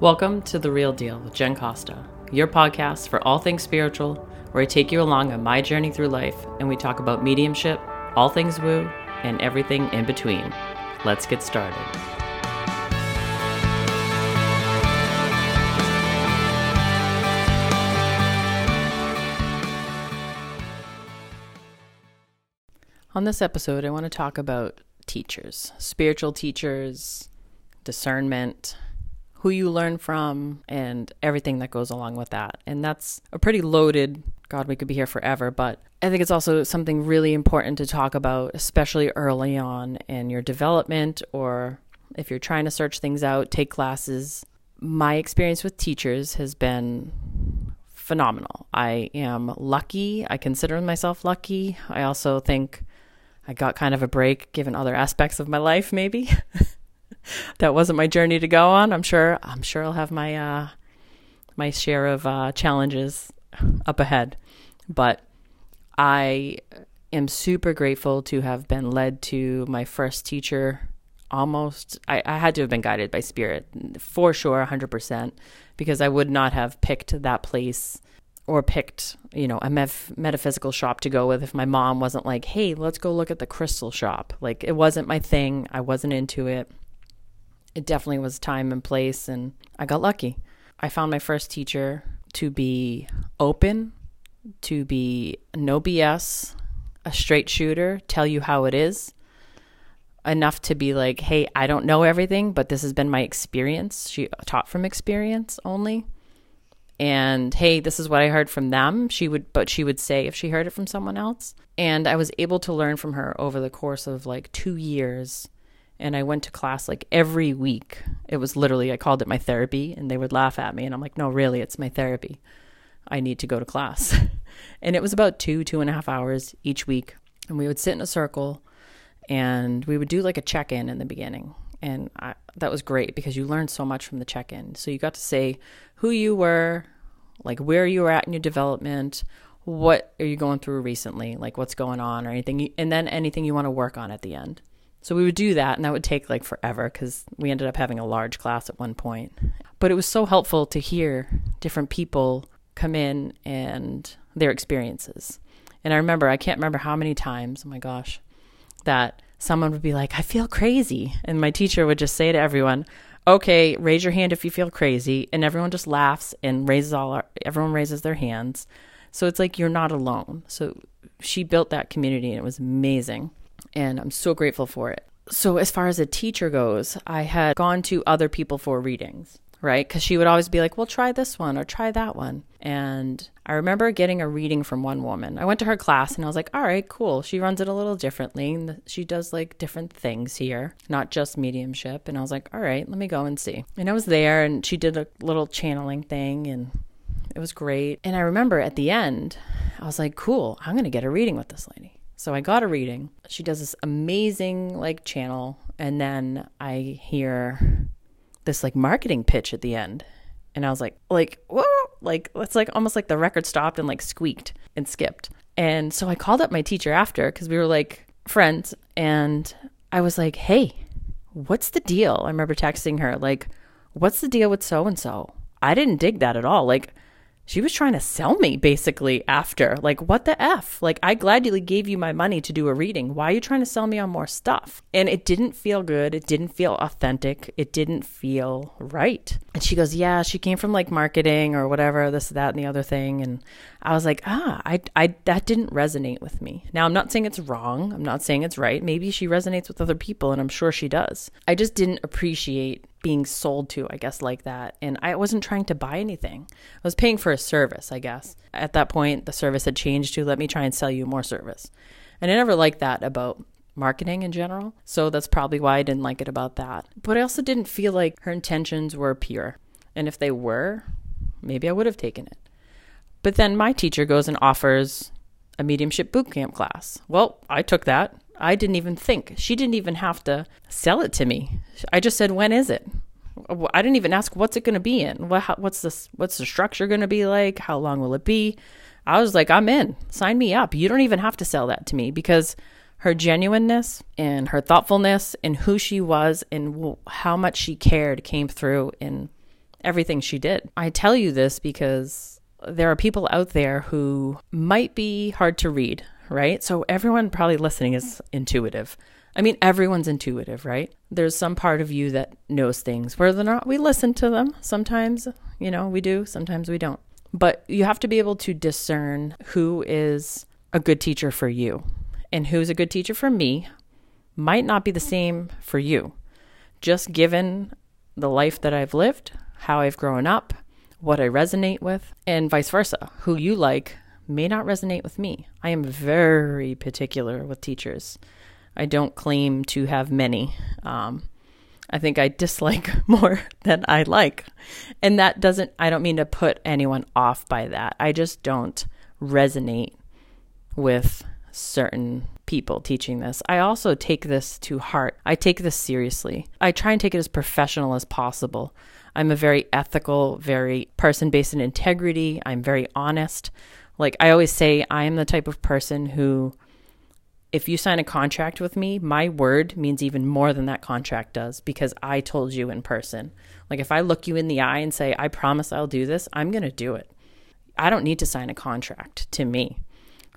Welcome to The Real Deal with Jen Costa, your podcast for all things spiritual, where I take you along on my journey through life and we talk about mediumship, all things woo, and everything in between. Let's get started. On this episode, I want to talk about teachers, spiritual teachers, discernment, who you learn from, and everything that goes along with that. And that's a pretty loaded, God, we could be here forever, but I think it's also something really important to talk about, especially early on in your development or if you're trying to search things out, take classes. My experience with teachers has been phenomenal. I am lucky. I consider myself lucky. I also think I got kind of a break given other aspects of my life, maybe. that wasn't my journey to go on. I'm sure I'm sure I'll have my uh my share of uh challenges up ahead. But I am super grateful to have been led to my first teacher almost I, I had to have been guided by spirit for sure 100% because I would not have picked that place or picked, you know, a metaphysical shop to go with if my mom wasn't like, "Hey, let's go look at the crystal shop." Like it wasn't my thing. I wasn't into it it definitely was time and place, and I got lucky. I found my first teacher to be open, to be no BS, a straight shooter, tell you how it is, enough to be like, hey, I don't know everything, but this has been my experience. She taught from experience only. And hey, this is what I heard from them. She would, but she would say if she heard it from someone else. And I was able to learn from her over the course of like two years and I went to class like every week. It was literally, I called it my therapy, and they would laugh at me. And I'm like, no, really, it's my therapy. I need to go to class. and it was about two, two and a half hours each week. And we would sit in a circle and we would do like a check in in the beginning. And I, that was great because you learned so much from the check in. So you got to say who you were, like where you were at in your development, what are you going through recently, like what's going on or anything, and then anything you want to work on at the end. So we would do that, and that would take like forever because we ended up having a large class at one point. But it was so helpful to hear different people come in and their experiences. And I remember, I can't remember how many times, oh my gosh, that someone would be like, I feel crazy. And my teacher would just say to everyone, okay, raise your hand if you feel crazy. And everyone just laughs and raises all, our, everyone raises their hands. So it's like you're not alone. So she built that community and it was amazing and I'm so grateful for it. So, as far as a teacher goes, I had gone to other people for readings, right? Because she would always be like, well, try this one or try that one. And I remember getting a reading from one woman. I went to her class and I was like, all right, cool. She runs it a little differently. She does like different things here, not just mediumship. And I was like, all right, let me go and see. And I was there and she did a little channeling thing and it was great. And I remember at the end, I was like, cool, I'm going to get a reading with this lady. So I got a reading. She does this amazing like channel and then I hear this like marketing pitch at the end. And I was like, like, whoa, like it's like almost like the record stopped and like squeaked and skipped. And so I called up my teacher after because we were like friends and I was like, hey, what's the deal? I remember texting her, like, what's the deal with so and so? I didn't dig that at all. Like, she was trying to sell me basically after. Like, what the F? Like, I gladly gave you my money to do a reading. Why are you trying to sell me on more stuff? And it didn't feel good. It didn't feel authentic. It didn't feel right. And she goes, Yeah, she came from like marketing or whatever, this, that, and the other thing. And I was like, Ah, I, I, that didn't resonate with me. Now, I'm not saying it's wrong. I'm not saying it's right. Maybe she resonates with other people, and I'm sure she does. I just didn't appreciate being sold to, I guess, like that. And I wasn't trying to buy anything. I was paying for a service, I guess. At that point, the service had changed to let me try and sell you more service. And I never liked that about marketing in general. So that's probably why I didn't like it about that. But I also didn't feel like her intentions were pure. And if they were, maybe I would have taken it. But then my teacher goes and offers a mediumship boot camp class. Well, I took that. I didn't even think. She didn't even have to sell it to me. I just said, "When is it?" I didn't even ask what's it going to be in. What how, what's this what's the structure going to be like? How long will it be? I was like, "I'm in. Sign me up." You don't even have to sell that to me because her genuineness and her thoughtfulness and who she was and how much she cared came through in everything she did. I tell you this because there are people out there who might be hard to read, right? So everyone probably listening is intuitive. I mean, everyone's intuitive, right? There's some part of you that knows things, whether or not we listen to them. Sometimes, you know, we do, sometimes we don't. But you have to be able to discern who is a good teacher for you and who's a good teacher for me might not be the same for you. Just given the life that I've lived, how I've grown up, what I resonate with, and vice versa. Who you like may not resonate with me. I am very particular with teachers. I don't claim to have many. Um, I think I dislike more than I like. And that doesn't, I don't mean to put anyone off by that. I just don't resonate with certain people teaching this. I also take this to heart. I take this seriously. I try and take it as professional as possible. I'm a very ethical, very person based in integrity. I'm very honest. Like I always say, I am the type of person who, if you sign a contract with me, my word means even more than that contract does because I told you in person. Like if I look you in the eye and say, I promise I'll do this, I'm going to do it. I don't need to sign a contract to me.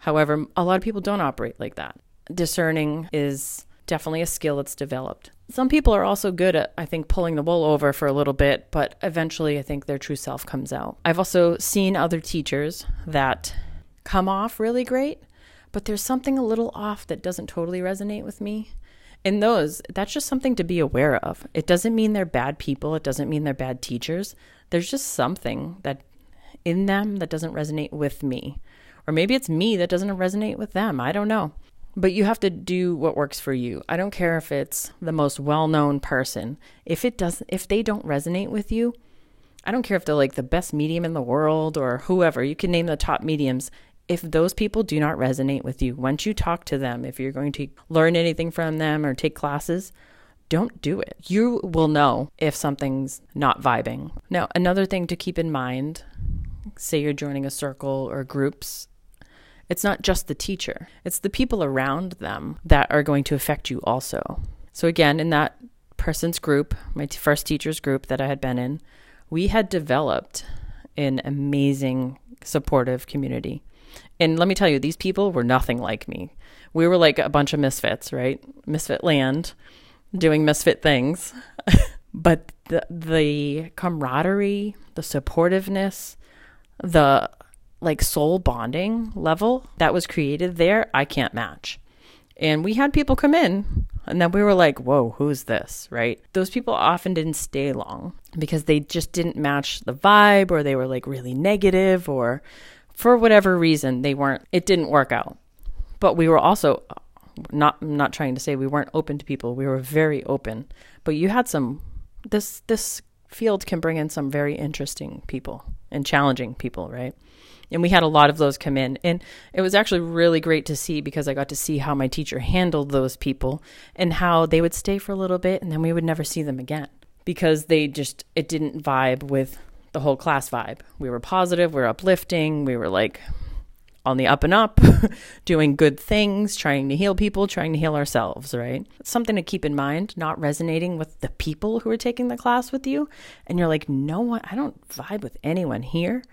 However, a lot of people don't operate like that. Discerning is definitely a skill that's developed. Some people are also good at, I think, pulling the wool over for a little bit, but eventually I think their true self comes out. I've also seen other teachers that come off really great, but there's something a little off that doesn't totally resonate with me. In those, that's just something to be aware of. It doesn't mean they're bad people, it doesn't mean they're bad teachers. There's just something that in them that doesn't resonate with me. Or maybe it's me that doesn't resonate with them. I don't know. But you have to do what works for you. I don't care if it's the most well-known person. If it doesn't if they don't resonate with you, I don't care if they're like the best medium in the world or whoever. You can name the top mediums. If those people do not resonate with you, once you talk to them, if you're going to learn anything from them or take classes, don't do it. You will know if something's not vibing. Now, another thing to keep in mind say you're joining a circle or groups it's not just the teacher, it's the people around them that are going to affect you also. So, again, in that person's group, my t- first teacher's group that I had been in, we had developed an amazing, supportive community. And let me tell you, these people were nothing like me. We were like a bunch of misfits, right? Misfit land, doing misfit things. but the, the camaraderie, the supportiveness, the like soul bonding level that was created there, I can't match. And we had people come in and then we were like, whoa, who's this? Right? Those people often didn't stay long because they just didn't match the vibe or they were like really negative or for whatever reason they weren't, it didn't work out. But we were also not, not trying to say we weren't open to people. We were very open. But you had some, this, this field can bring in some very interesting people and challenging people, right? and we had a lot of those come in and it was actually really great to see because i got to see how my teacher handled those people and how they would stay for a little bit and then we would never see them again because they just it didn't vibe with the whole class vibe we were positive we were uplifting we were like on the up and up, doing good things, trying to heal people, trying to heal ourselves, right? It's something to keep in mind, not resonating with the people who are taking the class with you. And you're like, no one, I don't vibe with anyone here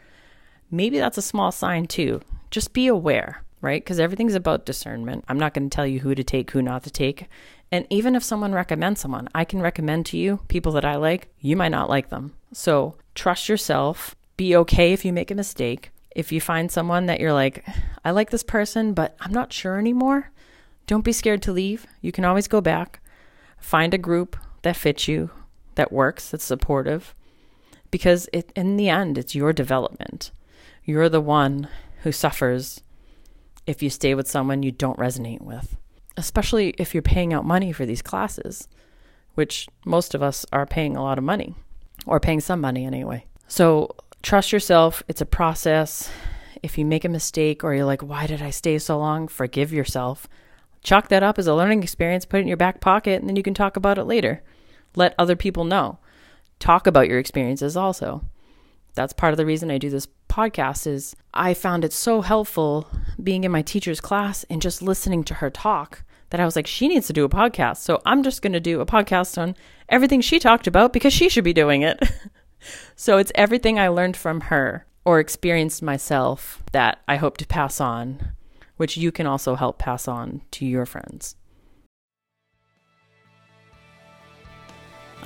maybe that's a small sign too. Just be aware, right? Because everything's about discernment. I'm not going to tell you who to take, who not to take. And even if someone recommends someone, I can recommend to you people that I like, you might not like them. So trust yourself. Be okay if you make a mistake. If you find someone that you're like, I like this person, but I'm not sure anymore, don't be scared to leave. You can always go back. Find a group that fits you, that works, that's supportive, because it, in the end, it's your development. You're the one who suffers if you stay with someone you don't resonate with, especially if you're paying out money for these classes, which most of us are paying a lot of money or paying some money anyway. So trust yourself. It's a process. If you make a mistake or you're like, why did I stay so long? Forgive yourself. Chalk that up as a learning experience, put it in your back pocket, and then you can talk about it later. Let other people know. Talk about your experiences also that's part of the reason I do this podcast is I found it so helpful being in my teacher's class and just listening to her talk that I was like she needs to do a podcast. So I'm just going to do a podcast on everything she talked about because she should be doing it. So it's everything I learned from her or experienced myself that I hope to pass on, which you can also help pass on to your friends.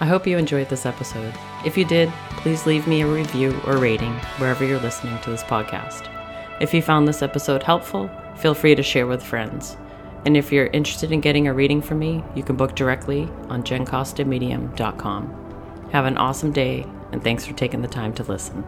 I hope you enjoyed this episode. If you did, please leave me a review or rating wherever you're listening to this podcast. If you found this episode helpful, feel free to share with friends. And if you're interested in getting a reading from me, you can book directly on jencostamedium.com. Have an awesome day, and thanks for taking the time to listen.